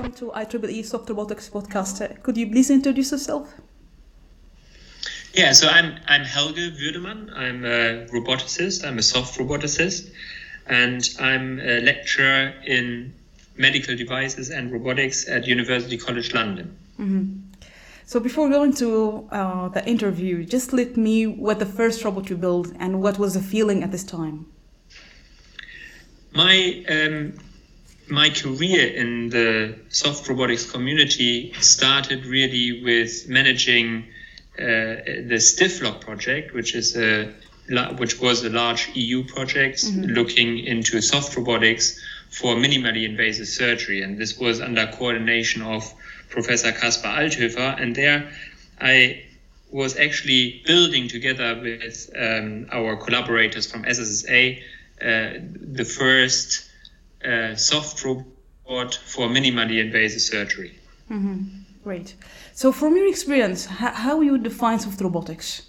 Welcome to IEEE Soft Robotics Podcast. Could you please introduce yourself? Yeah, so I'm I'm Helge Würdemann. I'm a roboticist. I'm a soft roboticist, and I'm a lecturer in medical devices and robotics at University College London. Mm-hmm. So before going to uh, the interview, just let me what the first robot you built and what was the feeling at this time. My um, my career in the soft robotics community started really with managing uh, the STIFF-FLOP project, which is a which was a large EU project mm-hmm. looking into soft robotics for minimally invasive surgery, and this was under coordination of Professor Kaspar Althöfer. And there, I was actually building together with um, our collaborators from SSSA uh, the first uh, soft robot for minimally invasive surgery. Mm-hmm. Great. So, from your experience, how, how you define soft robotics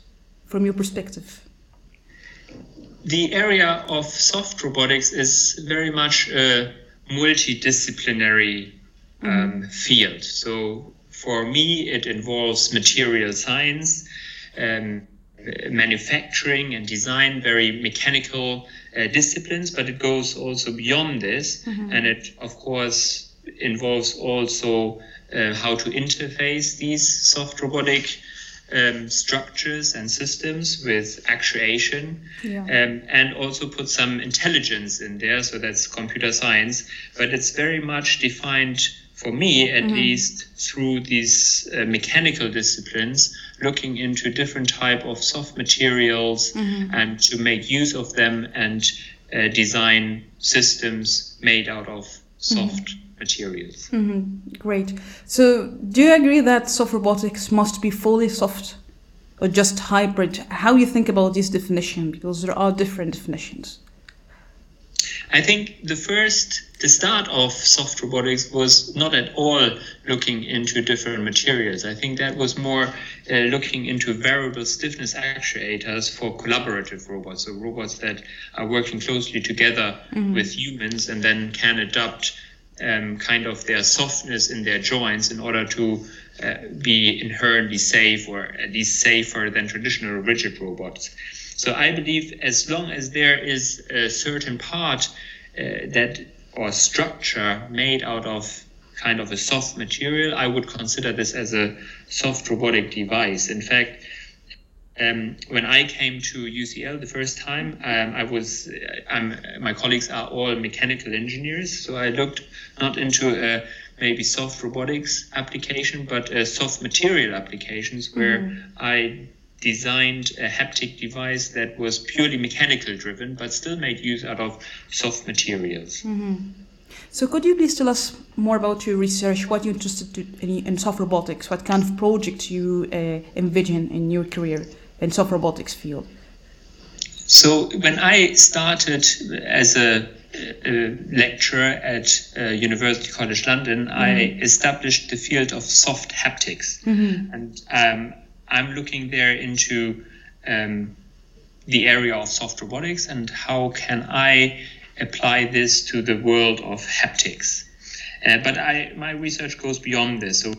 from your perspective? The area of soft robotics is very much a multidisciplinary um, mm-hmm. field. So, for me, it involves material science, um, manufacturing, and design, very mechanical uh, disciplines, but it goes also beyond this. Mm-hmm. And it, of course, involves also uh, how to interface these soft robotic um, structures and systems with actuation yeah. um, and also put some intelligence in there so that's computer science but it's very much defined for me at mm-hmm. least through these uh, mechanical disciplines looking into different type of soft materials mm-hmm. and to make use of them and uh, design systems made out of soft mm-hmm materials. Mm-hmm. Great. So, do you agree that soft robotics must be fully soft or just hybrid? How you think about this definition? Because there are different definitions. I think the first, the start of soft robotics was not at all looking into different materials. I think that was more uh, looking into variable stiffness actuators for collaborative robots, so robots that are working closely together mm-hmm. with humans and then can adapt um, kind of their softness in their joints in order to uh, be inherently safe or at least safer than traditional rigid robots. So I believe as long as there is a certain part uh, that or structure made out of kind of a soft material, I would consider this as a soft robotic device. In fact, um, when I came to UCL the first time, um, I was, I'm, my colleagues are all mechanical engineers, so I looked not into a maybe soft robotics application, but uh, soft material applications where mm-hmm. I designed a haptic device that was purely mechanical driven, but still made use out of soft materials. Mm-hmm. So, could you please tell us more about your research? What you're interested in, in soft robotics? What kind of projects you uh, envision in your career? in soft robotics field? So when I started as a, a lecturer at uh, University College London, mm-hmm. I established the field of soft haptics, mm-hmm. and um, I'm looking there into um, the area of soft robotics and how can I apply this to the world of haptics. Uh, but I, my research goes beyond this. So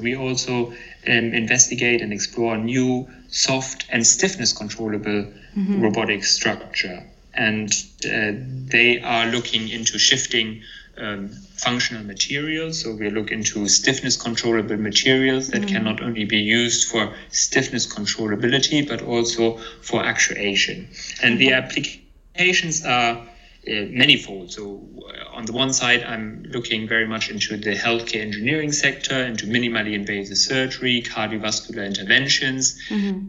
we also um, investigate and explore new soft and stiffness controllable mm-hmm. robotic structure. And uh, they are looking into shifting um, functional materials. So we look into stiffness controllable materials that mm-hmm. can not only be used for stiffness controllability, but also for actuation. And mm-hmm. the applications are uh, manifold. So, uh, on the one side, I'm looking very much into the healthcare engineering sector, into minimally invasive surgery, cardiovascular interventions. Mm-hmm.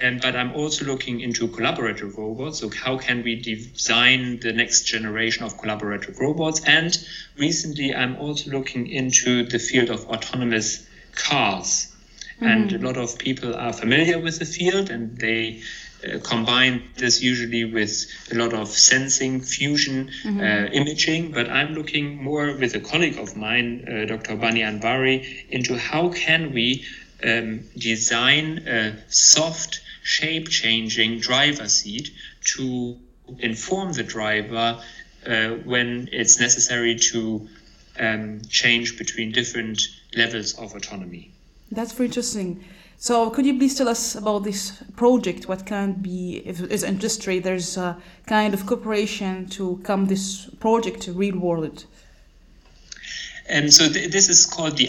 But I'm also looking into collaborative robots. So, how can we design the next generation of collaborative robots? And recently, I'm also looking into the field of autonomous cars. And a lot of people are familiar with the field and they uh, combine this usually with a lot of sensing, fusion, uh, imaging. But I'm looking more with a colleague of mine, uh, Dr. Bani Anvari, into how can we um, design a soft, shape changing driver seat to inform the driver uh, when it's necessary to um, change between different levels of autonomy. That's very interesting. So, could you please tell us about this project? What can be, if it's industry, there's a kind of cooperation to come this project to real world? And so th- this is called the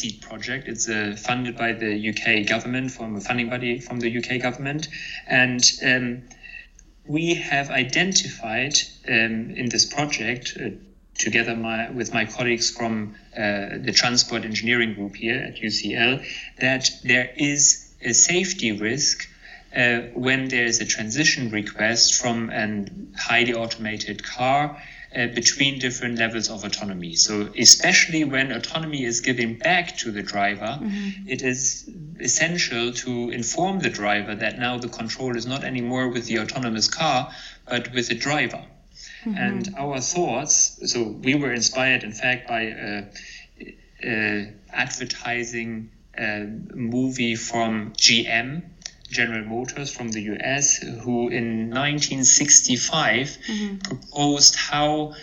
iSeed project. It's uh, funded by the UK government from a funding body from the UK government, and um, we have identified um, in this project. Uh, together my, with my colleagues from uh, the transport engineering group here at UCL, that there is a safety risk uh, when there is a transition request from a highly automated car uh, between different levels of autonomy. So, especially when autonomy is given back to the driver, mm-hmm. it is essential to inform the driver that now the control is not anymore with the autonomous car, but with the driver. Mm-hmm. And our thoughts, so we were inspired, in fact, by a, a advertising uh, movie from GM, General Motors from the US, who in 1965 mm-hmm. proposed how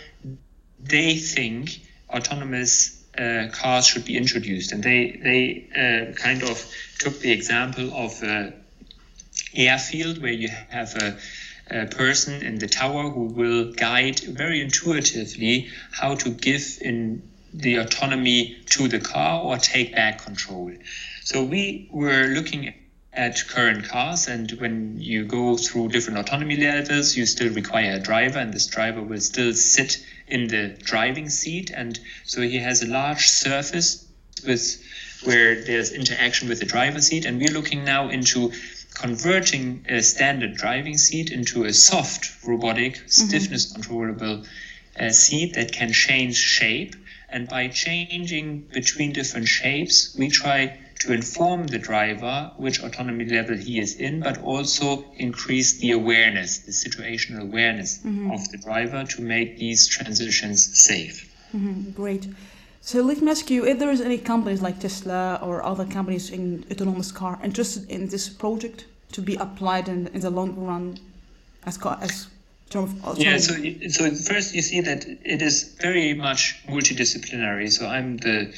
they think autonomous uh, cars should be introduced. And they, they uh, kind of took the example of an airfield where you have a uh, person in the tower who will guide very intuitively how to give in the autonomy to the car or take back control. So we were looking at current cars and when you go through different autonomy levels you still require a driver and this driver will still sit in the driving seat. And so he has a large surface with where there's interaction with the driver seat. And we're looking now into converting a standard driving seat into a soft robotic mm-hmm. stiffness controllable uh, seat that can change shape. And by changing between different shapes we try to inform the driver which autonomy level he is in but also increase the awareness the situational awareness mm-hmm. of the driver to make these transitions safe mm-hmm. great so let me ask you if there is any companies like Tesla or other companies in autonomous car interested in this project to be applied in, in the long run as as yeah, so so first you see that it is very much multidisciplinary. So I'm the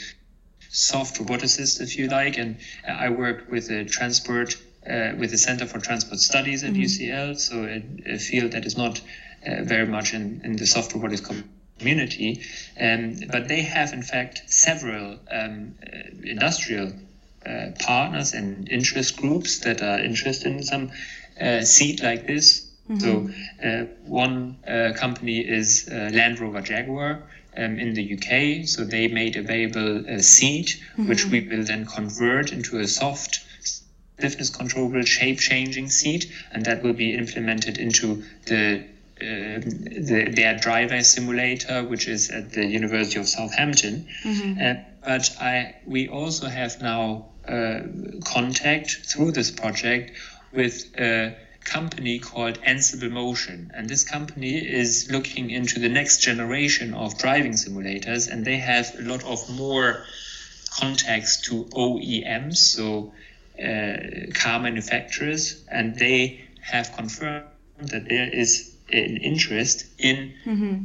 soft roboticist, if you like, and I work with the transport uh, with the Center for Transport Studies at mm-hmm. UCL. So a, a, field that is not uh, very much in, in the soft robotics community. Um, but they have, in fact, several um, uh, industrial uh, partners and interest groups that are interested in some uh, seat like this. Mm-hmm. So, uh, one uh, company is uh, Land Rover Jaguar. Um, in the UK, so they made available a seat, mm-hmm. which we will then convert into a soft stiffness controllable shape changing seat and that will be implemented into the uh, the, their driver simulator, which is at the University of Southampton. Mm-hmm. Uh, but I, we also have now uh, contact through this project with company called Ansible Motion. And this company is looking into the next generation of driving simulators, and they have a lot of more contacts to OEMs, so uh, car manufacturers, and they have confirmed that there is an interest in mm-hmm.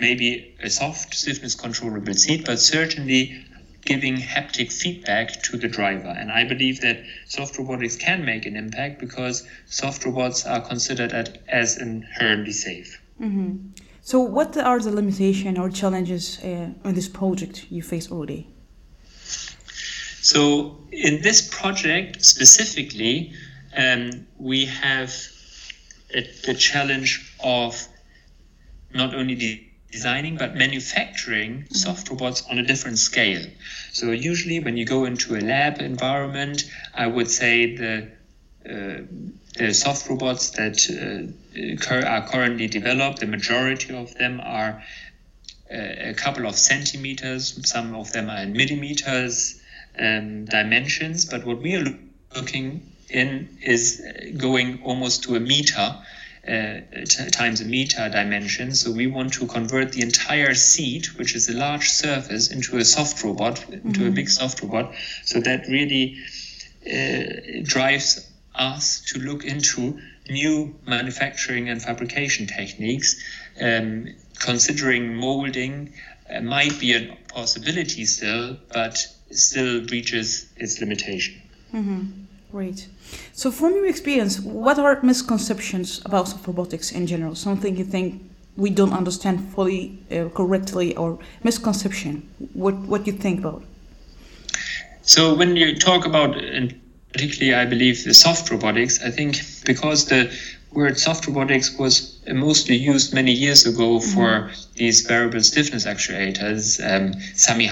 maybe a soft stiffness controllable seat, but certainly giving haptic feedback to the driver. And I believe that soft robotics can make an impact because soft robots are considered at, as inherently safe. Mm-hmm. So, what are the limitations or challenges uh, in this project you face already? So, in this project specifically, um, we have a, the challenge of not only the designing but manufacturing soft robots on a different scale. So usually when you go into a lab environment, I would say the uh, the soft robots that uh, are currently developed, the majority of them are uh, a couple of centimeters, some of them are in millimeters, um, dimensions, but what we are looking in is going almost to a meter. Uh, t- times a meter dimension. So we want to convert the entire seat, which is a large surface, into a soft robot, into mm-hmm. a big soft robot. So that really uh, drives us to look into new manufacturing and fabrication techniques, um, considering molding uh, might be a possibility still, but still reaches its limitation. Mm-hmm. Great. So, from your experience, what are misconceptions about soft robotics in general? Something you think we don't understand fully uh, correctly, or misconception? What what you think about? So, when you talk about, and particularly, I believe the soft robotics, I think because the word soft robotics was mostly used many years ago for mm-hmm. these variable stiffness actuators. Um, Sami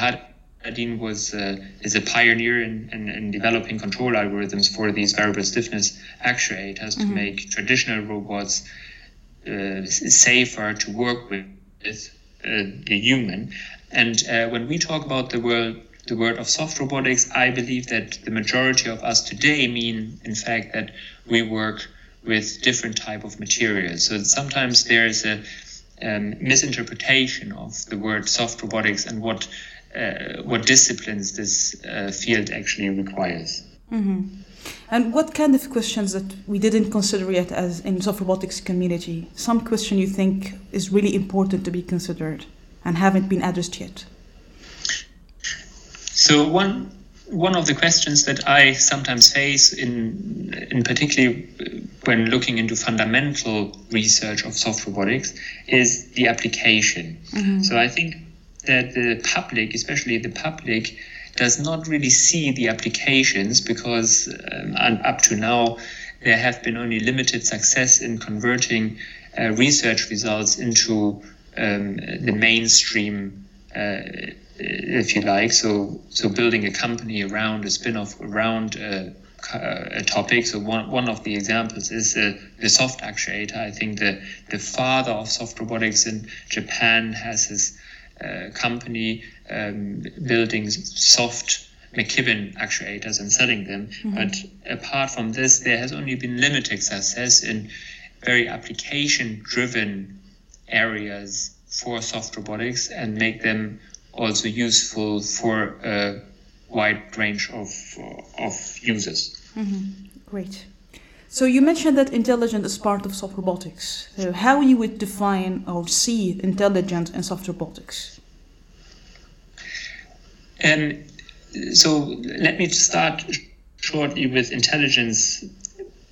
Haddadin was uh, is a pioneer in, in, in, developing control algorithms for these variable stiffness actuators mm-hmm. to make traditional robots uh, safer to work with uh, the human. And uh, when we talk about the world, the word of soft robotics, I believe that the majority of us today mean, in fact, that we work with different type of materials. So sometimes there is a um, misinterpretation of the word soft robotics and what uh, what disciplines this uh, field actually requires. Mm-hmm. And what kind of questions that we didn't consider yet as in soft robotics community? Some question you think is really important to be considered and haven't been addressed yet? So one one of the questions that I sometimes face in in particularly when looking into fundamental research of soft robotics is the application. Mm-hmm. So I think that the public, especially the public, does not really see the applications because um, up to now there have been only limited success in converting uh, research results into um, the mainstream, uh, if you like. So, so building a company around a spin-off around a, topic. So one, one of the examples is uh, the soft actuator. I think the the father of soft robotics in Japan has his uh, company um, building soft McKibben actuators and selling them. Mm-hmm. But apart from this, there has only been limited success in very application driven areas for soft robotics and make them also useful for a wide range of, of users. Mm-hmm. Great. So you mentioned that intelligence is part of soft robotics. So how you would define or see intelligence in soft robotics? Um, so let me start shortly with intelligence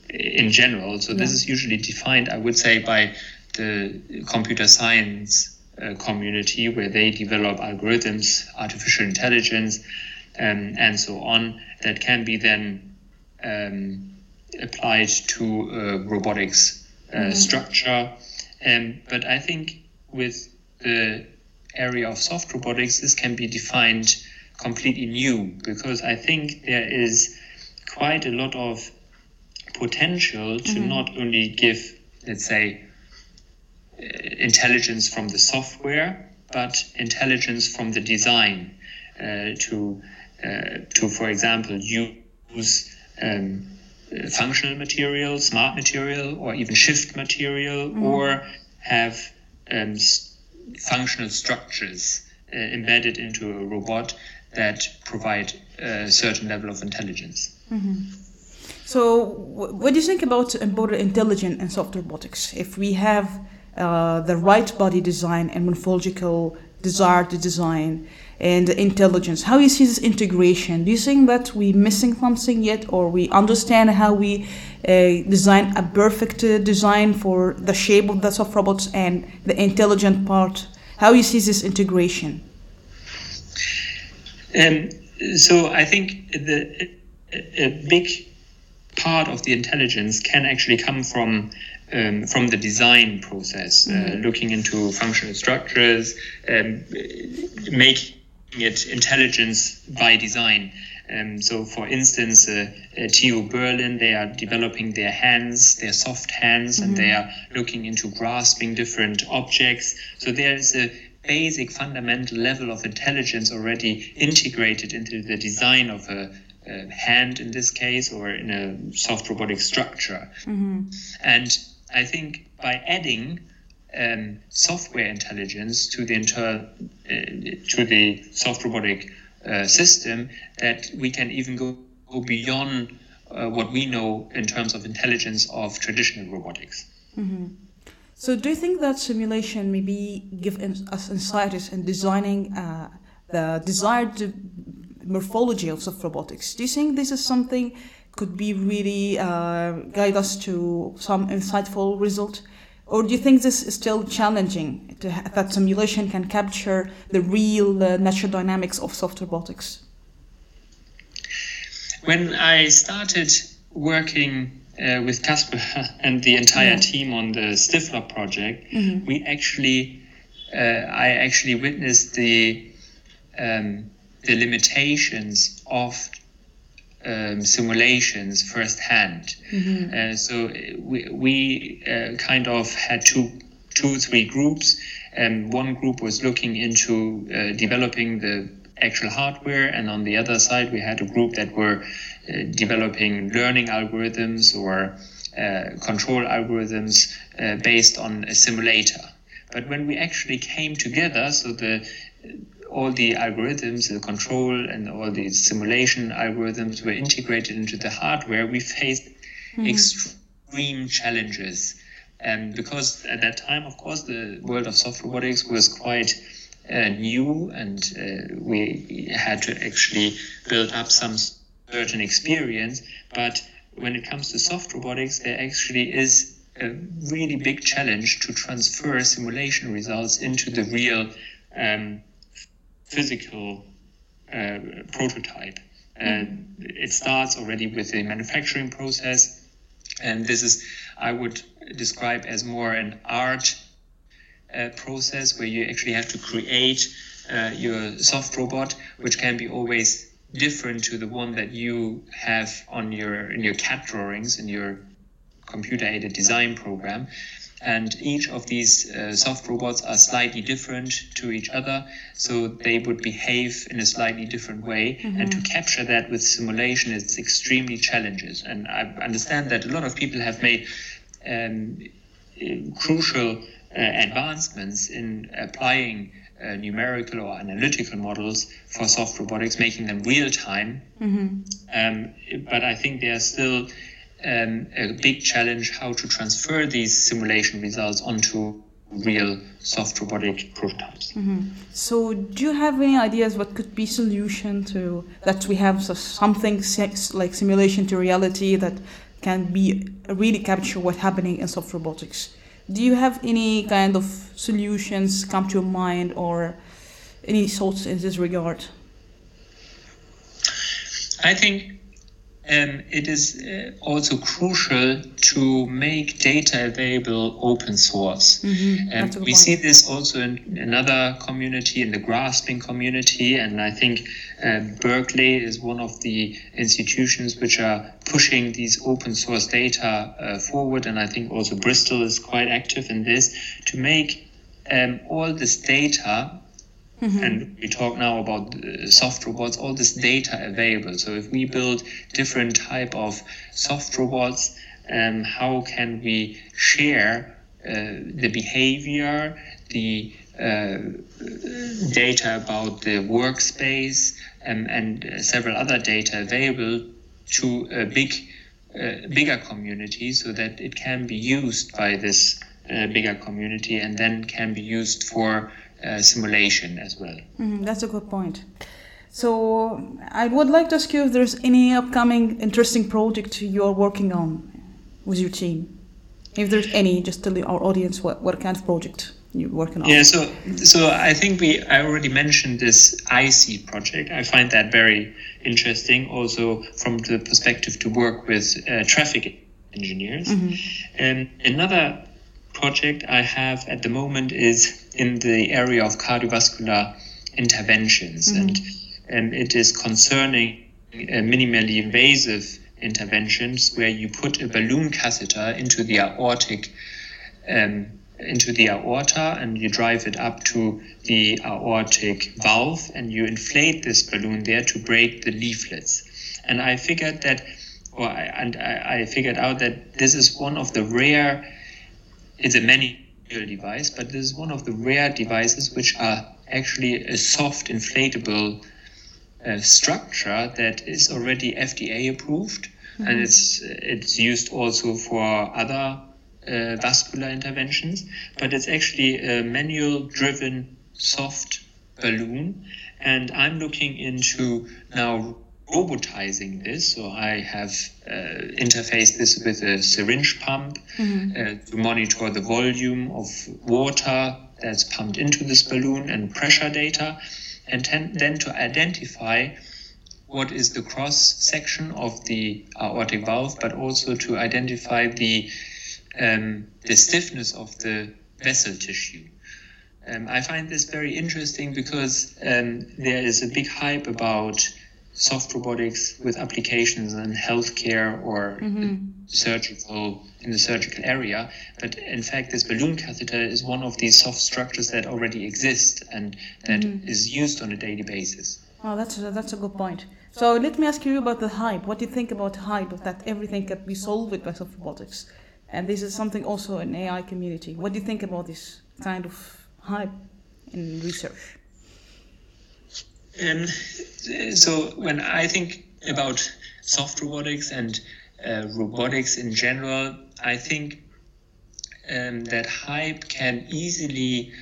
in general. So yeah. this is usually defined, I would say, by the computer science uh, community, where they develop algorithms, artificial intelligence, um, and so on, that can be then um, applied to uh, robotics uh, mm-hmm. structure. Um, but I think with the area of soft robotics, this can be defined completely new because I think there is quite a lot of potential to mm-hmm. not only give, let's say, uh, intelligence from the software, but intelligence from the design uh, to, uh, to, for example, use um, functional material, smart material, or even shift material, mm. or have um, functional structures uh, embedded into a robot that provide a certain level of intelligence. Mm-hmm. So, what do you think about embodied intelligence and soft robotics? If we have uh, the right body design and morphological desire to design and intelligence. How you see this integration? Do you think that we missing something yet, or we understand how we uh, design a perfect uh, design for the shape of the soft robots and the intelligent part? How you see this integration? Um, so I think the a big part of the intelligence can actually come from um, from the design process, uh, mm-hmm. uh, looking into functional structures, um, making it intelligence by design. Um, so, for instance, uh, uh, TU Berlin, they are developing their hands, their soft hands, mm-hmm. and they are looking into grasping different objects. So, there is a basic fundamental level of intelligence already integrated into the design of a, a hand in this case or in a soft robotic structure. Mm-hmm. And I think by adding um, software intelligence to the inter uh, to the soft robotic uh, system, that we can even go, go beyond uh, what we know in terms of intelligence of traditional robotics. Mm-hmm. So, do you think that simulation maybe give us insights in designing uh, the desired morphology of soft robotics? Do you think this is something could be really uh, guide us to some insightful result? Or do you think this is still challenging to that simulation can capture the real uh, natural dynamics of soft robotics? When I started working uh, with Kaspar and the entire yeah. team on the STIFF-FLOP project, mm-hmm. we actually, uh, I actually witnessed the um, the limitations of um, simulations firsthand. Mm-hmm. Uh, so we, we uh, kind of had two, two, three groups. And one group was looking into uh, developing the actual hardware, and on the other side, we had a group that were uh, developing learning algorithms or uh, control algorithms uh, based on a simulator. But when we actually came together, so the all the algorithms, the control and all the simulation algorithms were integrated into the hardware, we faced mm-hmm. extreme challenges. And because at that time, of course, the world of soft robotics was quite uh, new and uh, we had to actually build up some certain experience. But when it comes to soft robotics, there actually is a really big challenge to transfer simulation results into the real um, physical uh, prototype. And it starts already with the manufacturing process. And this is, I would describe as more an art uh, process where you actually have to create uh, your soft robot, which can be always different to the one that you have on your in your CAD drawings in your computer aided design program and each of these uh, soft robots are slightly different to each other so they would behave in a slightly different way mm-hmm. and to capture that with simulation is extremely challenging and i understand that a lot of people have made um, crucial uh, advancements in applying uh, numerical or analytical models for soft robotics, making them real time. Mm-hmm. Um, but I think they are still um, a big challenge how to transfer these simulation results onto real soft robotic prototypes. Mm-hmm. So, do you have any ideas what could be solution to that we have so something like simulation to reality that can be really capture what's happening in soft robotics? Do you have any kind of solutions come to your mind or any thoughts in this regard? I think um, it is uh, also crucial to make data available open source. Mm-hmm. Um, we see this also in another community, in the grasping community, and I think uh, Berkeley is one of the institutions which are pushing these open source data uh, forward, and I think also Bristol is quite active in this to make um, all this data Mm-hmm. And we talk now about uh, soft robots, all this data available. So if we build different type of soft robots, um, how can we share uh, the behavior, the uh, data about the workspace, um, and uh, several other data available to a big, uh, bigger community, so that it can be used by this bigger community and then can be used for uh, simulation as well. Mm, that's a good point. So I would like to ask you if there's any upcoming interesting project you're working on with your team. If there's any, just tell our audience what, what kind of project you're working on. Yeah, so so I think we I already mentioned this IC project. I find that very interesting, also from the perspective to work with uh, traffic engineers. Mm-hmm. And another project I have at the moment is in the area of cardiovascular interventions, mm-hmm. and um, it is concerning uh, minimally invasive interventions where you put a balloon catheter into the aortic um, into the aorta and you drive it up to the aortic valve and you inflate this balloon there to break the leaflets. And I figured that, or I, and I, I figured out that this is one of the rare, it's a manual device, but this is one of the rare devices which are actually a soft inflatable uh, structure that is already FDA approved, mm-hmm. and it's it's used also for other uh, vascular interventions. But it's actually a manual-driven soft balloon, and I'm looking into now robotizing this. So I have uh, interfaced this with a syringe pump mm-hmm. uh, to monitor the volume of water that's pumped into this balloon and pressure data, and ten- then to identify what is the cross section of the aortic valve, but also to identify the um, the stiffness of the vessel tissue. Um, I find this very interesting because um, there is a big hype about soft robotics with applications in healthcare or mm-hmm. surgical in the surgical area. But in fact, this balloon catheter is one of these soft structures that already exist and that mm-hmm. is used on a daily basis. Oh, that's a, that's a good point. So let me ask you about the hype. What do you think about the hype of that everything can be solved with soft robotics? And this is something also in AI community. What do you think about this kind of hype in research? Um, so when I think about soft robotics and uh, robotics in general, I think um, that hype can easily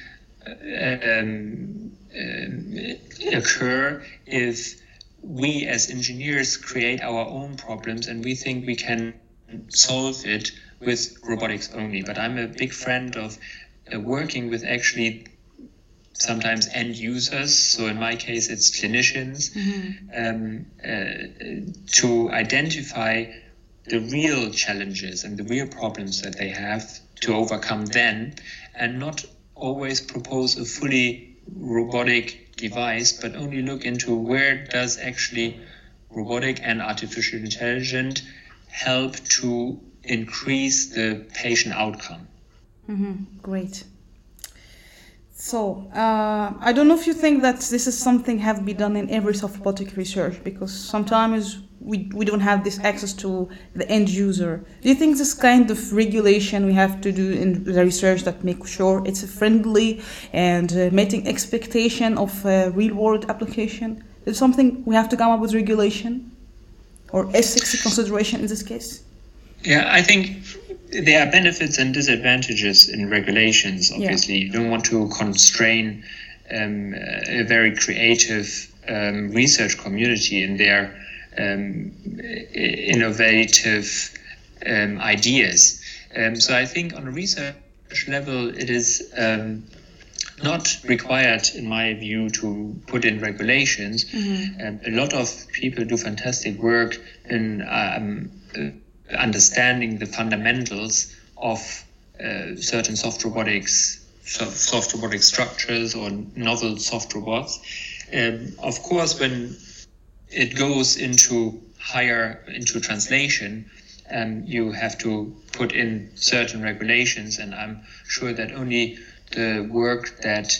uh, um, uh, occur if we as engineers create our own problems and we think we can solve it with robotics only. But I'm a big friend of uh, working with actually sometimes end users. So in my case, it's clinicians mm-hmm. um, uh, to identify the real challenges and the real problems that they have to overcome then, and not always propose a fully robotic device, but only look into where does actually robotic and artificial intelligence help to increase the patient outcome. Mm-hmm. Great. So uh, I don't know if you think that this is something have been done in every soft robotic research because sometimes we, we don't have this access to the end user. Do you think this kind of regulation we have to do in the research that make sure it's friendly and uh, meeting expectation of uh, real world application is something we have to come up with regulation or ethics consideration in this case? Yeah, I think there are benefits and disadvantages in regulations. Obviously, yeah. you don't want to constrain um, a very creative um, research community in their um, innovative um, ideas. Um, so I think on a research level, it is um, not required, in my view, to put in regulations. Mm-hmm. a lot of people do fantastic work in understanding the fundamentals of uh, certain soft robotics, soft robotic structures or novel soft robots. Um, of course, when it goes into higher into translation, um, you have to put in certain regulations, and I'm sure that only the work that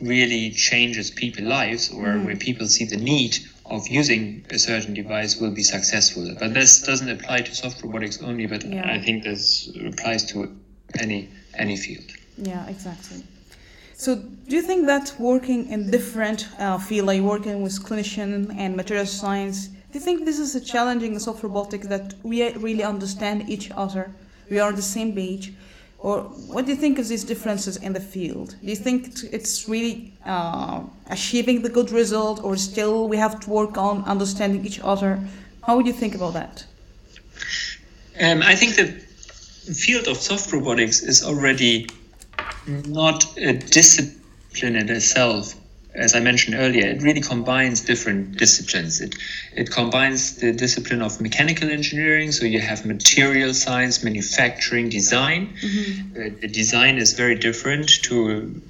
really changes people's lives or mm. where people see the need of using a certain device will be successful. But this doesn't apply to soft robotics only, but yeah. I think this applies to any any field. Yeah, exactly. So, do you think that working in different uh, field, like working with clinician and material science, do you think this is a challenging in soft robotics that we really understand each other? We are on the same page or what do you think of these differences in the field? Do you think it's really uh, achieving the good result, or still we have to work on understanding each other? How would you think about that? Um, I think the field of soft robotics is already not a discipline in itself, as I mentioned earlier, it really combines different disciplines. It it combines the discipline of mechanical engineering, so you have material science, manufacturing, design. Mm-hmm. Uh, the design is very different to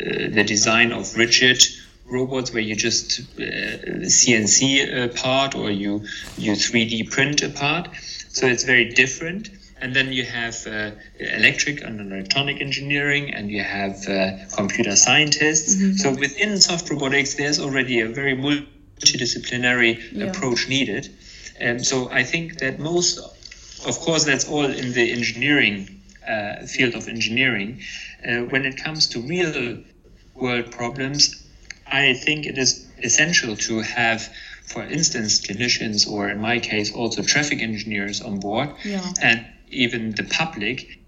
uh, the design of rigid robots where you just uh, CNC a part or you you 3D print a part. So it's very different. And then you have uh, electric and electronic engineering, and you have uh, computer scientists. Mm-hmm. So within soft robotics, there's already a very multidisciplinary yeah. approach needed. And so I think that most, of course, that's all in the engineering uh, field of engineering. Uh, when it comes to real world problems, I think it is essential to have for instance, clinicians, or in my case, also traffic engineers on board, yeah. and even the public,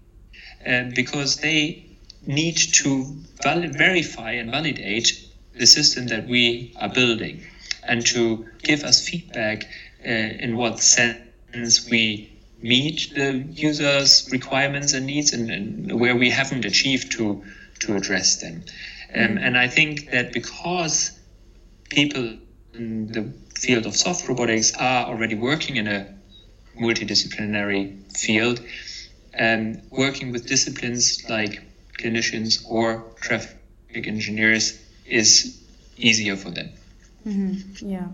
uh, because they need to verify and validate the system that we are building and to give us feedback uh, in what sense we meet the user's requirements and needs and, and where we haven't achieved to to address them. Um, and I think that because people in the field of soft robotics are already working in a multidisciplinary field, and working with disciplines like clinicians or traffic engineers is easier for them. Mm-hmm. Yeah.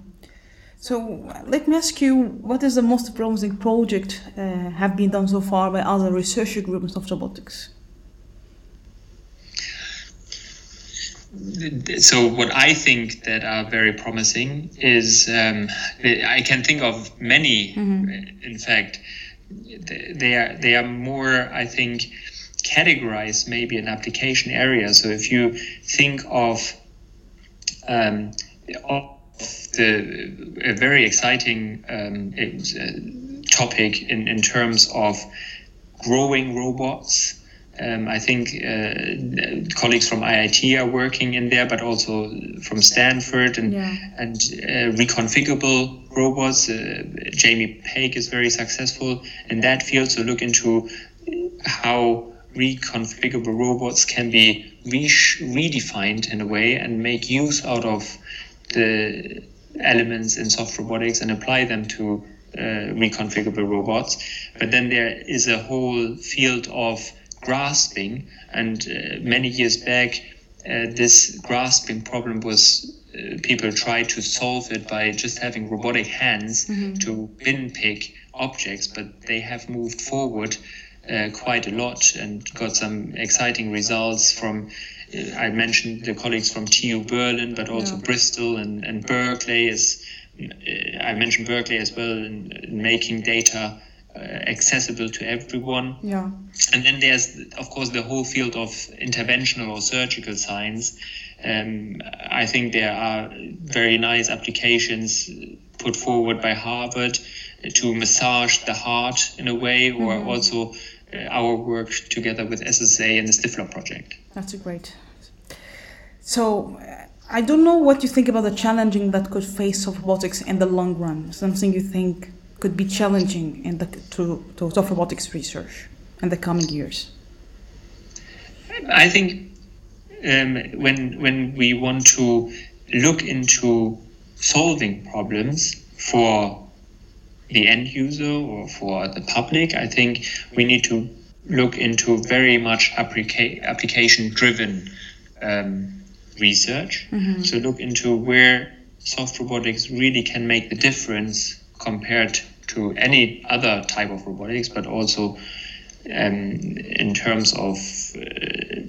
So let me ask you, what is the most promising project uh, have been done so far by other research groups of robotics? So what I think that are very promising is um, I can think of many. Mm-hmm. In fact, they are they are more I think categorized maybe in application area. So if you think of um, of the a very exciting um, uh, topic in, in terms of growing robots um, I think uh, colleagues from IIT are working in there, but also from Stanford and yeah. and uh, reconfigurable robots. Uh, Jamie Paik is very successful in that field. So look into how reconfigurable robots can be re- redefined in a way and make use out of the elements in soft robotics and apply them to uh, reconfigurable robots. But then there is a whole field of grasping. And uh, many years back, uh, this grasping problem was uh, people tried to solve it by just having robotic hands mm-hmm. to bin pick objects, but they have moved forward uh, quite a lot and got some exciting results from. Uh, I mentioned the colleagues from TU Berlin, but also yeah. Bristol and, and Berkeley. As uh, I mentioned Berkeley as well in, in making data accessible to everyone. Yeah. And then there's, of course, the whole field of interventional or surgical science. Um, I think there are very nice applications put forward by Harvard to massage the heart in a way, or mm-hmm. also uh, our work together with SSA and the STIFF-FLOP project. That's great. So, I don't know what you think about the challenging that could face of robotics in the long run. Something you think could be challenging in the, to, to soft robotics research in the coming years? I think um, when when we want to look into solving problems for the end user or for the public, I think we need to look into very much applica- application driven um, research. Mm-hmm. So look into where soft robotics really can make the difference compared to any other type of robotics, but also um, in terms of uh,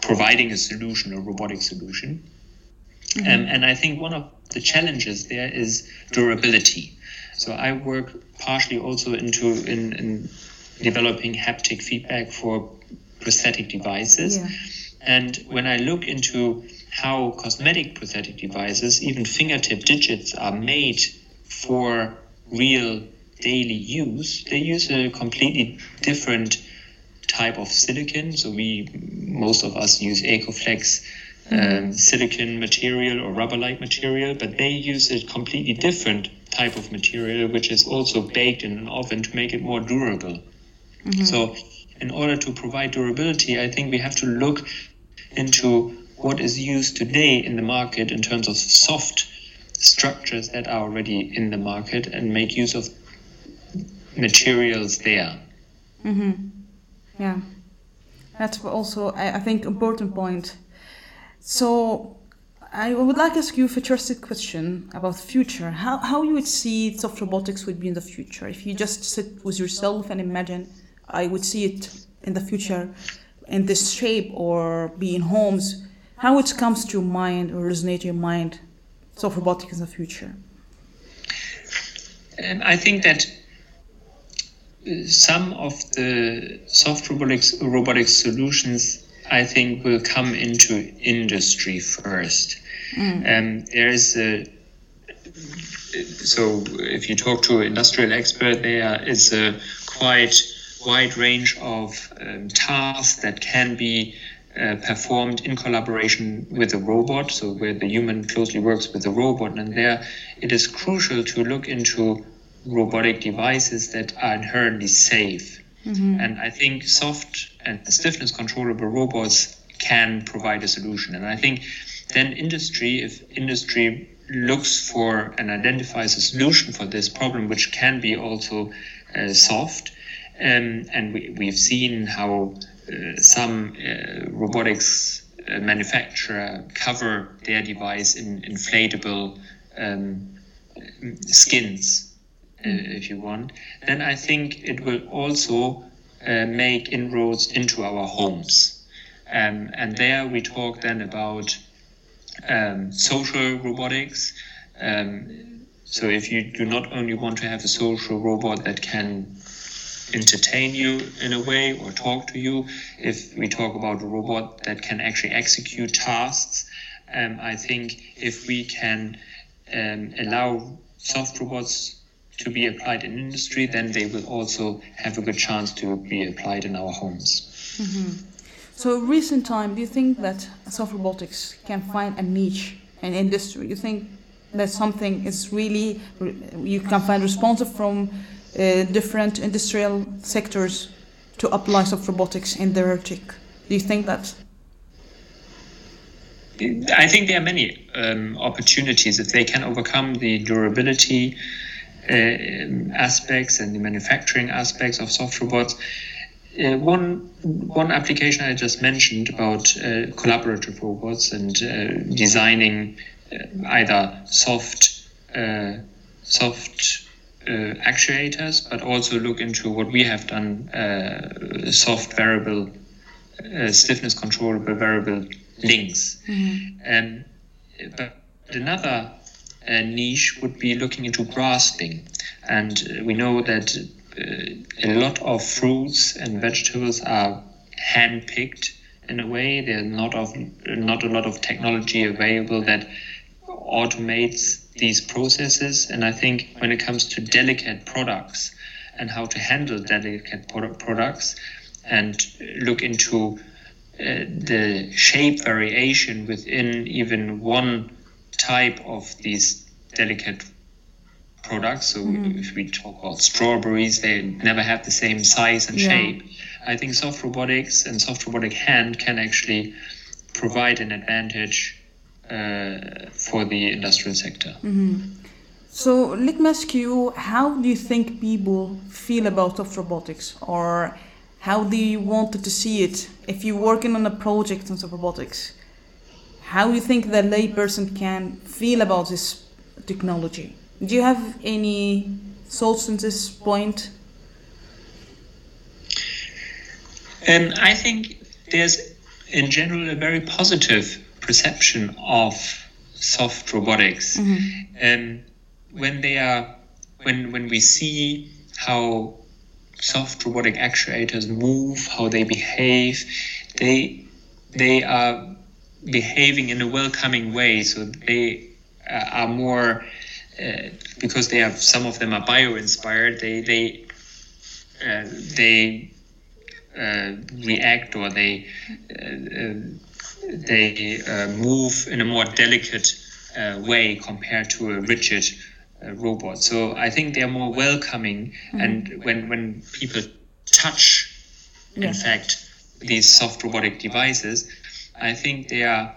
providing a solution, a robotic solution. Mm-hmm. Um, and I think one of the challenges there is durability. So I work partially also into in, in developing haptic feedback for prosthetic devices. Yeah. And when I look into how cosmetic prosthetic devices, even fingertip digits, are made for real daily use, they use a completely different type of silicon. So we, most of us use Ecoflex um, silicon material or rubber-like material, but they use a completely different type of material, which is also baked in an oven to make it more durable. Mm-hmm. So in order to provide durability, I think we have to look into what is used today in the market in terms of soft structures that are already in the market and make use of materials there. Mm-hmm. Yeah, that's also I, think important point. So I would like to ask you a futuristic question about the future. How how you would see soft robotics would be in the future if you just sit with yourself and imagine I would see it in the future in this shape or be in homes, how it comes to your mind or resonate your mind, soft robotics in the future? Um, I think that uh, some of the soft robotics robotics solutions I think will come into industry first. Mm. Um, there is a so if you talk to an industrial expert, there is a quite wide range of um, tasks that can be uh, performed in collaboration with a robot, so where the human closely works with the robot. And there it is crucial to look into robotic devices that are inherently safe. Mm-hmm. And I think soft and stiffness controllable robots can provide a solution. And I think then industry, if industry looks for and identifies a solution for this problem, which can be also uh, soft, um, and we, we've seen how some uh, robotics uh, manufacturer cover their device in inflatable um, skins, uh, if you want, then I think it will also uh, make inroads into our homes. Um, and there we talk then about um, social robotics. Um, so if you do not only want to have a social robot that can entertain you in a way or talk to you, if we talk about a robot that can actually execute tasks, um, I think if we can um, allow soft robots to be applied in industry, then they will also have a good chance to be applied in our homes. Mm-hmm. So, recent time, do you think that soft robotics can find a niche in industry? You think that something is really you can find responsive from different industrial sectors to apply soft robotics in their tech? Do you think that? I think there are many um, opportunities if they can overcome the durability uh, aspects and the manufacturing aspects of soft robots uh, one one application I just mentioned about uh, collaborative robots and uh, designing uh, either soft uh, soft uh, actuators, but also look into what we have done: soft variable stiffness controllable variable links. Mm-hmm. Um, but another niche would be looking into grasping, and we know that a lot of fruits and vegetables are hand picked in a way. There's not of not a lot of technology available that automates these processes. And I think when it comes to delicate products and how to handle delicate product products and look into uh, the shape variation within even one type of these delicate products. So mm. if we talk about strawberries, they never have the same size and yeah. shape. I think soft robotics and soft robotic hand can actually provide an advantage for the industrial sector. Mm-hmm. So let me ask you, how do you think people feel about soft robotics, or how do you want to see it? If you're working on a project on soft robotics, how do you think the layperson can feel about this technology? Do you have any thoughts on this point? Um, I think there's, in general, a very positive perception of soft robotics. Mm-hmm. Um, when they are, when when we see how soft robotic actuators move, how they behave, they they are behaving in a welcoming way. So they uh, are more uh, because they have some of them are bio inspired they they uh, they uh, react or they uh, they uh, move in a more delicate way compared to a rigid robot so I think they are more welcoming mm-hmm. and when when people touch yeah. in fact these soft robotic devices I think they are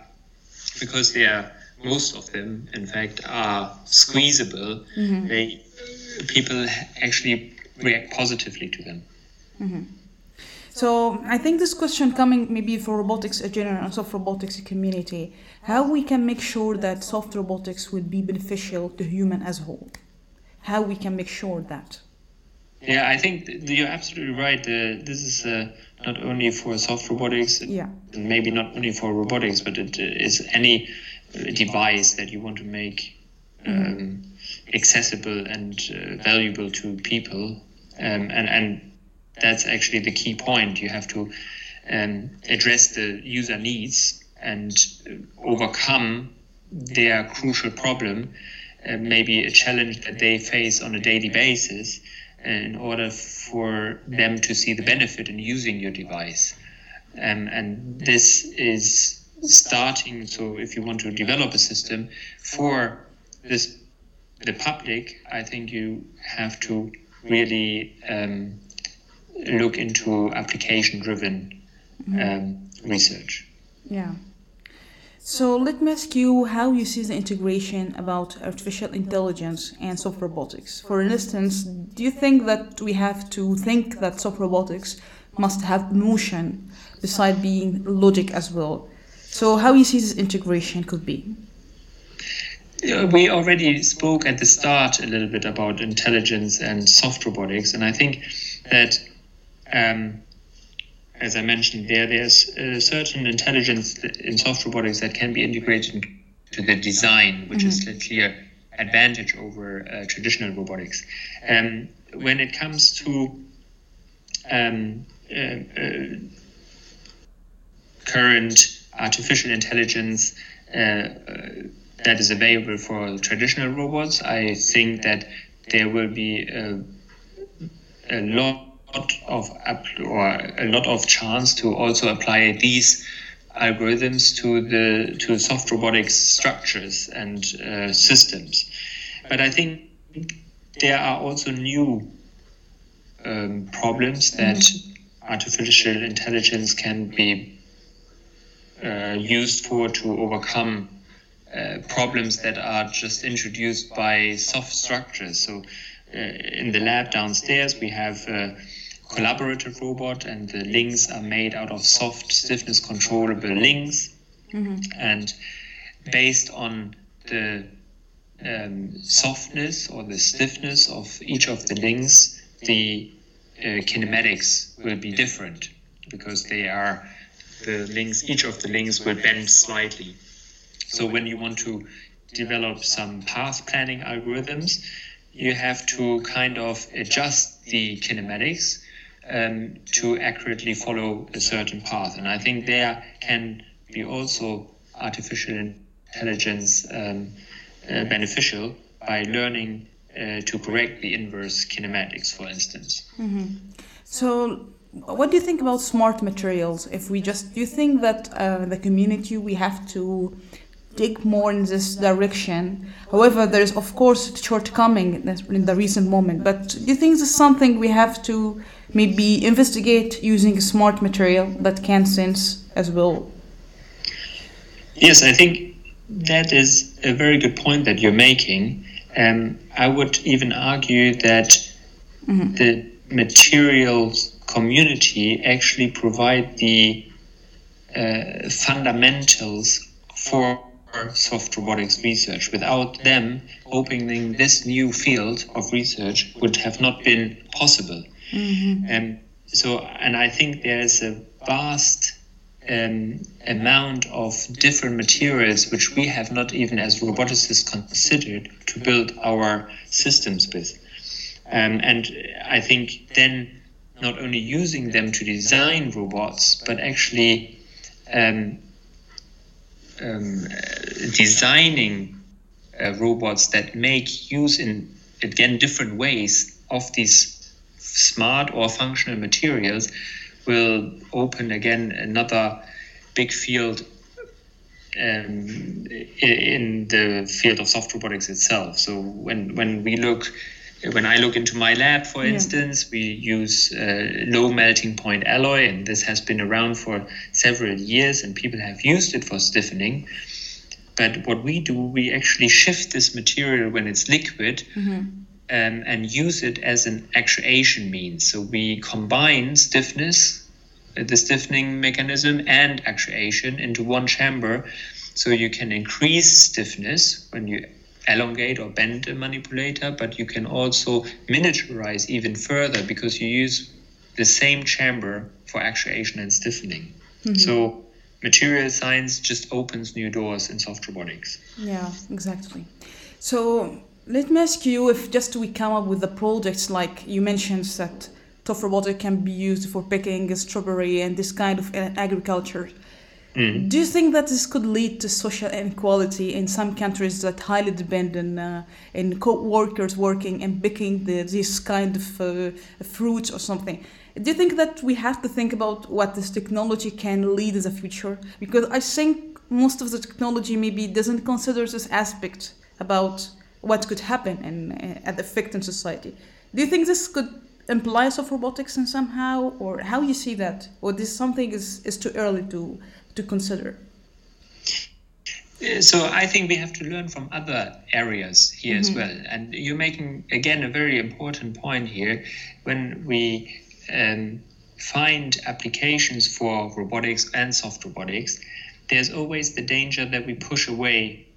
because they are most of them, in fact, are squeezable. Mm-hmm. They people actually react positively to them. Mm-hmm. So I think this question coming maybe for robotics in general and soft robotics community, how we can make sure that soft robotics will be beneficial to human as a whole. How we can make sure that. Yeah, I think th- you're absolutely right. Uh, this is uh, not only for soft robotics, Yeah. and maybe not only for robotics, but it uh, is any uh, device that you want to make um, accessible and uh, valuable to people. Um, and, and that's actually the key point. You have to um, address the user needs and overcome their crucial problem, uh, maybe a challenge that they face on a daily basis, uh, in order for them to see the benefit in using your device. Um, and this is starting. So, if you want to develop a system for this, the public, I think you have to really um, look into application-driven um, research. Yeah. So let me ask you how you see the integration about artificial intelligence and soft robotics. For instance, do you think that we have to think that soft robotics must have motion beside being logic as well? So how you see this integration could be? We already spoke at the start a little bit about intelligence and soft robotics, and I think that, um, as I mentioned there, there's a certain intelligence in soft robotics that can be integrated into the design, which is a clear advantage over uh, traditional robotics. Um, when it comes to um, uh, uh, current artificial intelligence uh, uh, that is available for traditional robots, I think that there will be a, a lot of app- or a lot of chance to also apply these algorithms to the to soft robotics structures and uh, systems. But I think there are also new um, problems that artificial intelligence can be uh, used for to overcome uh, problems that are just introduced by soft structures. So, uh, in the lab downstairs, we have a collaborative robot, and the links are made out of soft, stiffness controllable links. And based on the um, softness or the stiffness of each of the links, the uh, kinematics will be different because they are the links, each of the links will bend slightly. So when you want to develop some path planning algorithms, you have to kind of adjust the kinematics um, to accurately follow a certain path. And I think there can be also artificial intelligence um, uh, beneficial by learning uh, to correct the inverse kinematics, for instance. So, what do you think about smart materials? If we just, do you think that uh, the community we have to dig more in this direction? However, there is of course a shortcoming in the recent moment. But do you think this is something we have to maybe investigate using smart material that can sense as well? Yes, I think that is a very good point that you're making. Um, I would even argue that the materials community actually provide the uh, fundamentals for soft robotics research. Without them, opening this new field of research would have not been possible. Um, so, and I think there's a vast um, amount of different materials which we have not even as roboticists considered to build our systems with. Um, and I think then not only using them to design robots, but actually um, um, designing uh, robots that make use in again different ways of these smart or functional materials will open again another big field um, in the field of soft robotics itself. So when when we look, when I look into my lab, for Yeah. instance, we use uh, low melting point alloy, and this has been around for several years, and people have used it for stiffening. But what we do, we actually shift this material when it's liquid um, and use it as an actuation means. So we combine stiffness, uh, the stiffening mechanism, and actuation into one chamber. So you can increase stiffness when you elongate or bend a manipulator, but you can also miniaturize even further because you use the same chamber for actuation and stiffening. Mm-hmm. So material science just opens new doors in soft robotics. Yeah, exactly. So let me ask you if just we come up with the projects like you mentioned that soft robotic can be used for picking strawberry and this kind of agriculture. Mm. Do you think that this could lead to social inequality in some countries that highly depend on uh, co-workers working and picking the, this kind of uh, fruits or something? Do you think that we have to think about what this technology can lead in the future? Because I think most of the technology maybe doesn't consider this aspect about what could happen and uh, effect in society. Do you think this could imply of robotics in somehow, or how you see that, or this something is, is too early to to consider? So I think we have to learn from other areas here mm-hmm. as well. And you're making again a very important point here when we um, find applications for robotics and soft robotics. There's always the danger that we push away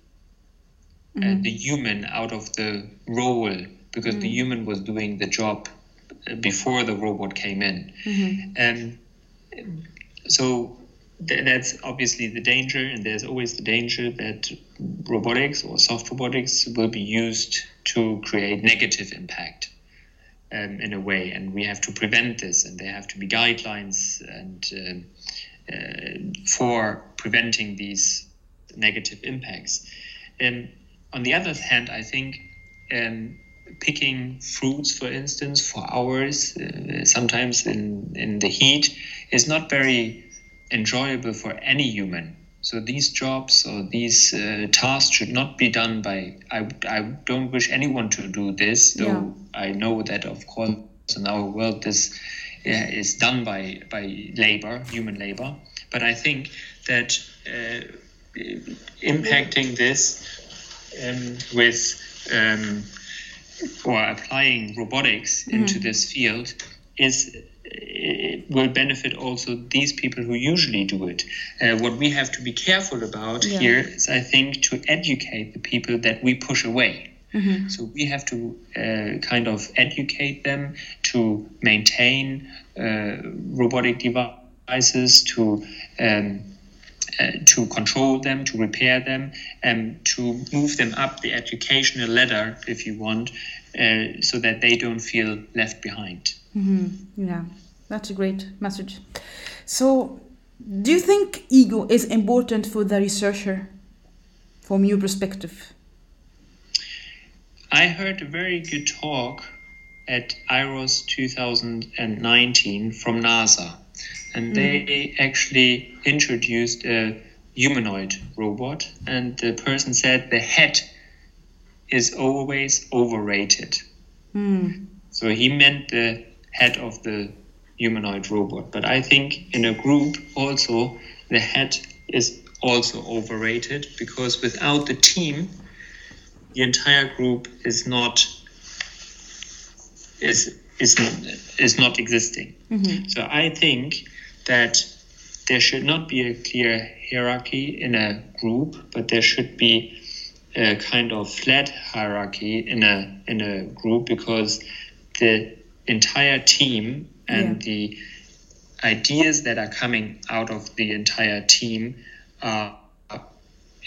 uh, mm-hmm. uh, the human out of the role because mm-hmm. the human was doing the job uh, before the robot came in. Mm-hmm. Um, so th- that's obviously the danger, and there's always the danger that robotics or soft robotics will be used to create negative impact um, in a way, and we have to prevent this, and there have to be guidelines and um, uh, for preventing these negative impacts. And on the other hand, I think um, picking fruits, for instance, for hours, uh, sometimes in, in the heat, is not very enjoyable for any human. So these jobs or these uh, tasks should not be done by. I, I don't wish anyone to do this, though yeah. I know that of course in our world this uh, is done by by labor, human labor. But I think that uh, impacting this um, with um, or applying robotics mm-hmm. into this field is it will benefit also these people who usually do it. Uh, what we have to be careful about yeah. here is, I think, to educate the people that we push away. Mm-hmm. So we have to uh, kind of educate them to maintain uh, robotic devices, to um, uh, to control them, to repair them, and to move them up the educational ladder, if you want, uh, so that they don't feel left behind. Mm-hmm. Yeah, that's a great message. So, do you think ego is important for the researcher, from your perspective? I heard a very good talk at IROS 2019 from NASA, and mm. they actually introduced a humanoid robot, and the person said the head is always overrated. Mm. So he meant the head of the humanoid robot. But I think in a group also the head is also overrated because without the team, the entire group is not is is is not existing. Mm-hmm. So I think that there should not be a clear hierarchy in a group, but there should be a kind of flat hierarchy in a in a group because the entire team and yeah. the ideas that are coming out of the entire team are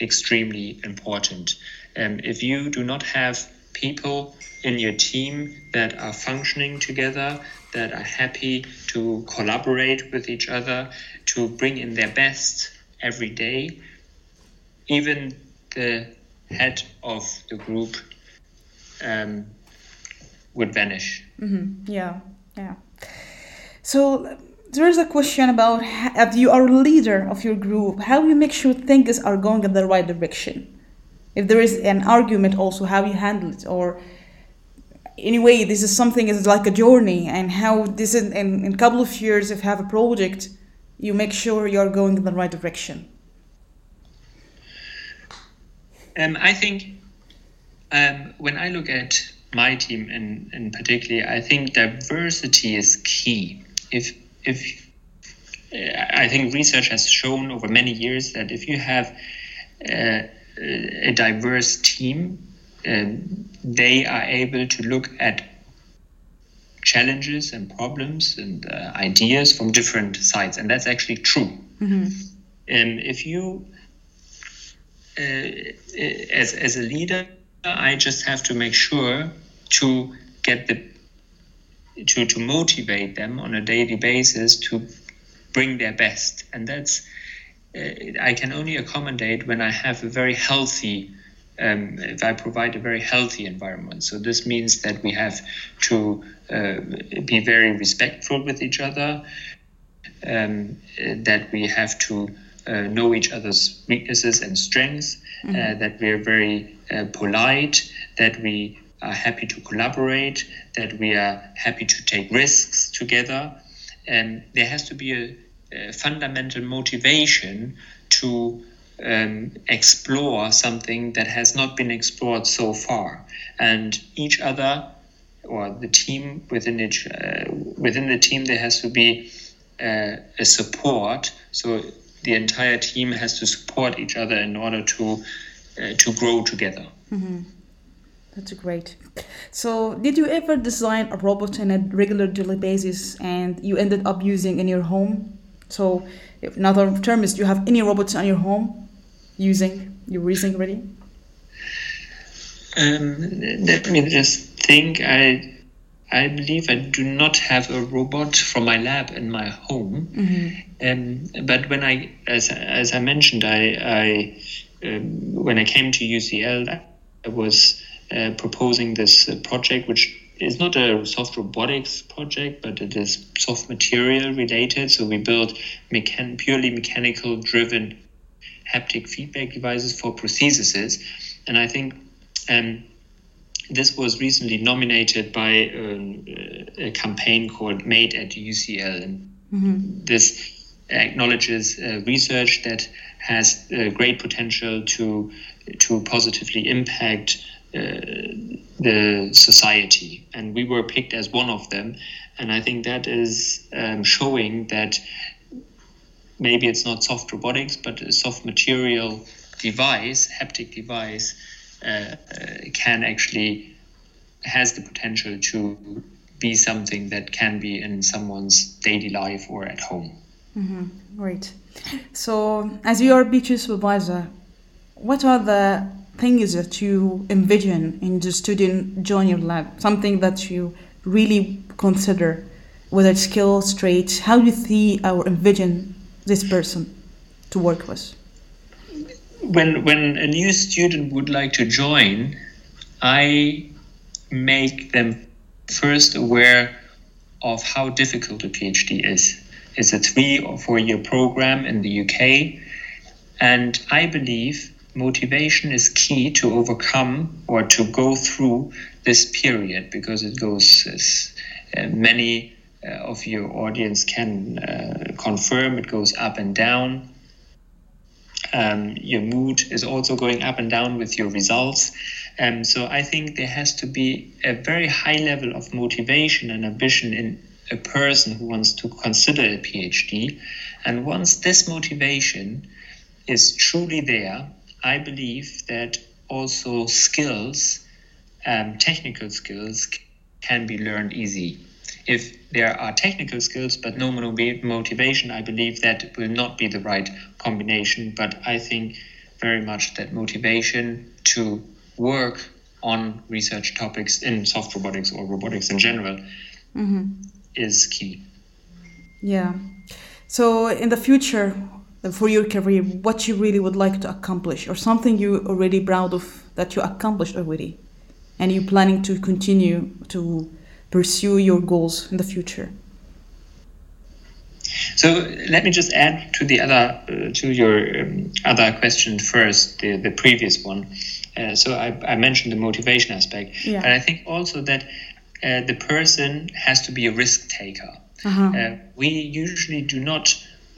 extremely important. Um, if you do not have people in your team that are functioning together, that are happy to collaborate with each other, to bring in their best every day, even the head of the group um, would vanish. Mm-hmm. Yeah, yeah. So there is a question about if you are a leader of your group, how you make sure things are going in the right direction. If there is an argument, also how you handle it, or anyway, this is something is like a journey, and how this is in, a couple of years, if you have a project, you make sure you are going in the right direction. Um, I think um, when I look at my team in, in particular, I think diversity is key. If if I think research has shown over many years that if you have a, a diverse team, um, they are able to look at challenges and problems and uh, ideas from different sides, and that's actually true. Mm-hmm. And if you, uh, as as a leader, I just have to make sure to get the to to motivate them on a daily basis to bring their best, and that's uh, I can only accommodate when I have a very healthy um, if I provide a very healthy environment. So this means that we have to uh, be very respectful with each other, um, that we have to uh, know each other's weaknesses and strengths, mm-hmm. uh, that we are very uh, polite, that we are happy to collaborate, that we are happy to take risks together. And there has to be a, a fundamental motivation to um, explore something that has not been explored so far, and each other or the team within each uh, within the team there has to be uh, a support. So the entire team has to support each other in order to uh, to grow together. Mm-hmm. That's great. So, did you ever design a robot on a regular daily basis and you ended up using in your home? So, another term is, do you have any robots in your home? using you're using already? Um, let me just think. I I believe I do not have a robot from my lab in my home. Mm-hmm. Um, but when I, as, as I mentioned, I, I um, when I came to UCL, I was uh, proposing this uh, project, which is not a soft robotics project, but it is soft material related. So we built mechan- purely mechanical driven haptic feedback devices for prostheses. And I think um, this was recently nominated by um, a campaign called Made at UCL. And mm-hmm. this acknowledges uh, research that has uh, great potential to to positively impact the society. And we were picked as one of them. And I think that is um, showing that maybe it's not soft robotics, but a soft material device, haptic device, uh, uh, can actually has the potential to be something that can be in someone's daily life or at home. Mm-hmm. Great. So, as you are PhD supervisor, what are the things that you envision in the student join your lab? Something that you really consider, whether it's skills, traits. How you see or envision this person to work with? When when a new student would like to join, I make them first aware of how difficult a PhD is. It's a three or four year program in the UK, and I believe motivation is key to overcome or to go through this period because it goes as uh, many uh, of your audience can uh, confirm it goes up and down. Um, your mood is also going up and down with your results. Um, so I think there has to be a very high level of motivation and ambition in a person who wants to consider a PhD. And once this motivation is truly there, I believe that also skills, um, technical skills, can be learned easy if there are technical skills but no motivation, I believe that will not be the right combination. But I think very much that motivation to work on research topics in soft robotics or robotics in general mm-hmm. is key. Yeah. So in the future, for your career, what you really would like to accomplish, or something you're already proud of that you accomplished already, and you're planning to continue to pursue your goals in the future? So let me just add to the other uh, to your um, other question first, the, the previous one. Uh, so I, I, mentioned the motivation aspect, yeah. but I think also that uh, the person has to be a risk taker. Uh-huh. Uh, we usually do not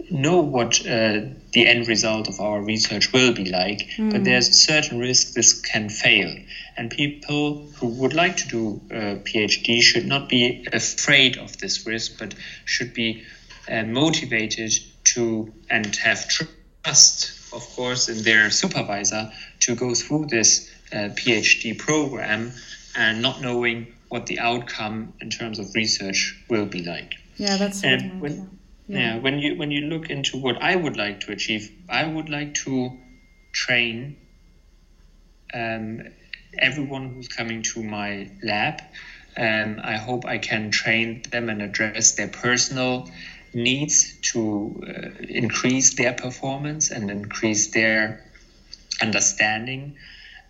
know what uh, the end result of our research will be like, mm. but there's a certain risk this can fail. And people who would like to do a PhD should not be afraid of this risk, but should be uh, motivated to and have trust, of course, in their supervisor to go through this uh, PhD program and not knowing what the outcome in terms of research will be like. Yeah, that's and when, yeah. yeah. when you when you look into what I would like to achieve, I would like to train um, everyone who's coming to my lab. Um, I hope I can train them and address their personal needs to uh, increase their performance and increase their understanding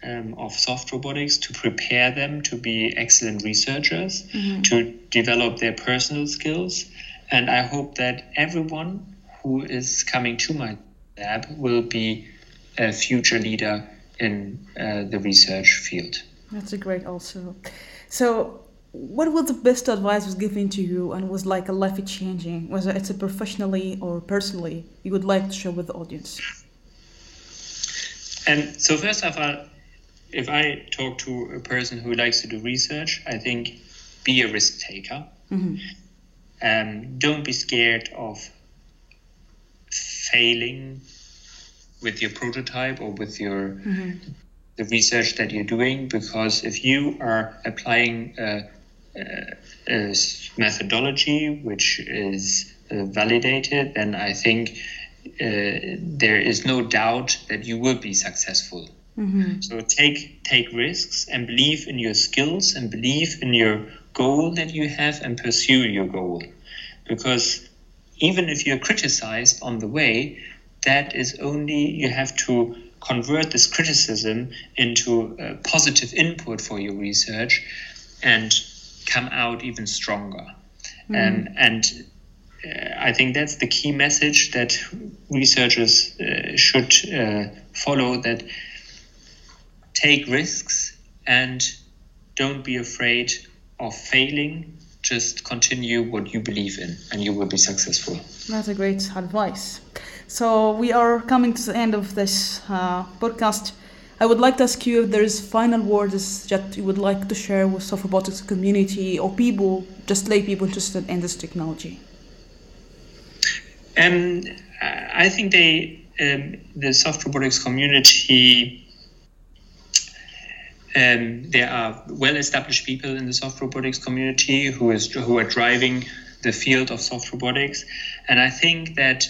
um, of soft robotics to prepare them to be excellent researchers, mm-hmm. to develop their personal skills. And I hope that everyone who is coming to my lab will be a future leader in uh, the research field. That's a great also. So, what was the best advice was given to you and was like a life changing, whether it's a professionally or personally, you would like to share with the audience? And so, first of all, if I talk to a person who likes to do research, I think be a risk taker. Mm-hmm. Um, don't be scared of failing with your prototype or with your mm-hmm. the research that you're doing because if you are applying a, a, a methodology which is uh, validated, then I think uh, there is no doubt that you will be successful. Mm-hmm. So take take risks and believe in your skills and believe in your goal that you have and pursue your goal, because even if you're criticized on the way, that is only you have to convert this criticism into a positive input for your research and come out even stronger. Mm. Um, and uh, I think that's the key message that researchers uh, should uh, follow that take risks and don't be afraid of failing. Just continue what you believe in and you will be successful. That's a great advice. So we are coming to the end of this uh, podcast. I would like to ask you if there is final words that you would like to share with soft robotics community or people, just lay people interested in this technology. Um, I think they, um, the soft robotics community, um, there are well-established people in the soft robotics community who is who are driving the field of soft robotics, and I think that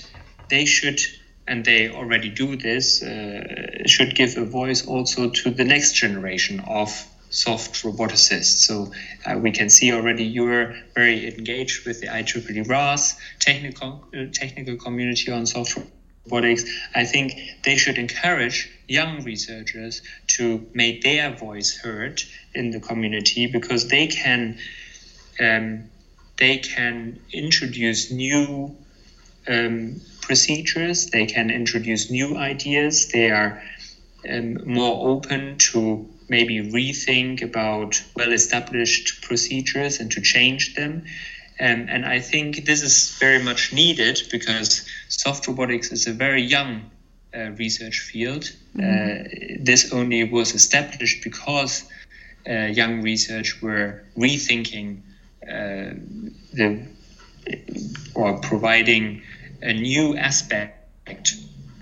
they should and they already do this uh, should give a voice also to the next generation of soft roboticists. So uh, we can see already you're very engaged with the IEEE RAS technical uh, technical community on soft robotics. I think they should encourage young researchers to make their voice heard in the community because they can um, they can introduce new um, procedures. They can introduce new ideas. They are um, more open to maybe rethink about well-established procedures and to change them. Um, and I think this is very much needed because soft robotics is a very young uh, research field. Mm-hmm. Uh, this only was established because uh, young research were rethinking uh, the or providing a new aspect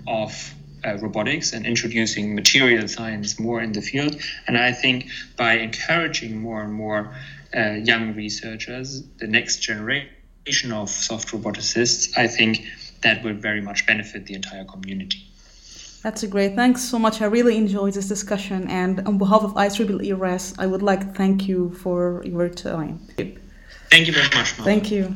of uh, robotics and introducing material science more in the field. And I think by encouraging more and more uh, young researchers, the next generation of soft roboticists, I think that will very much benefit the entire community. That's a great. Thanks so much. I really enjoyed this discussion. And on behalf of IEEE RAS, I would like to thank you for your time. Thank you very much. Thank you.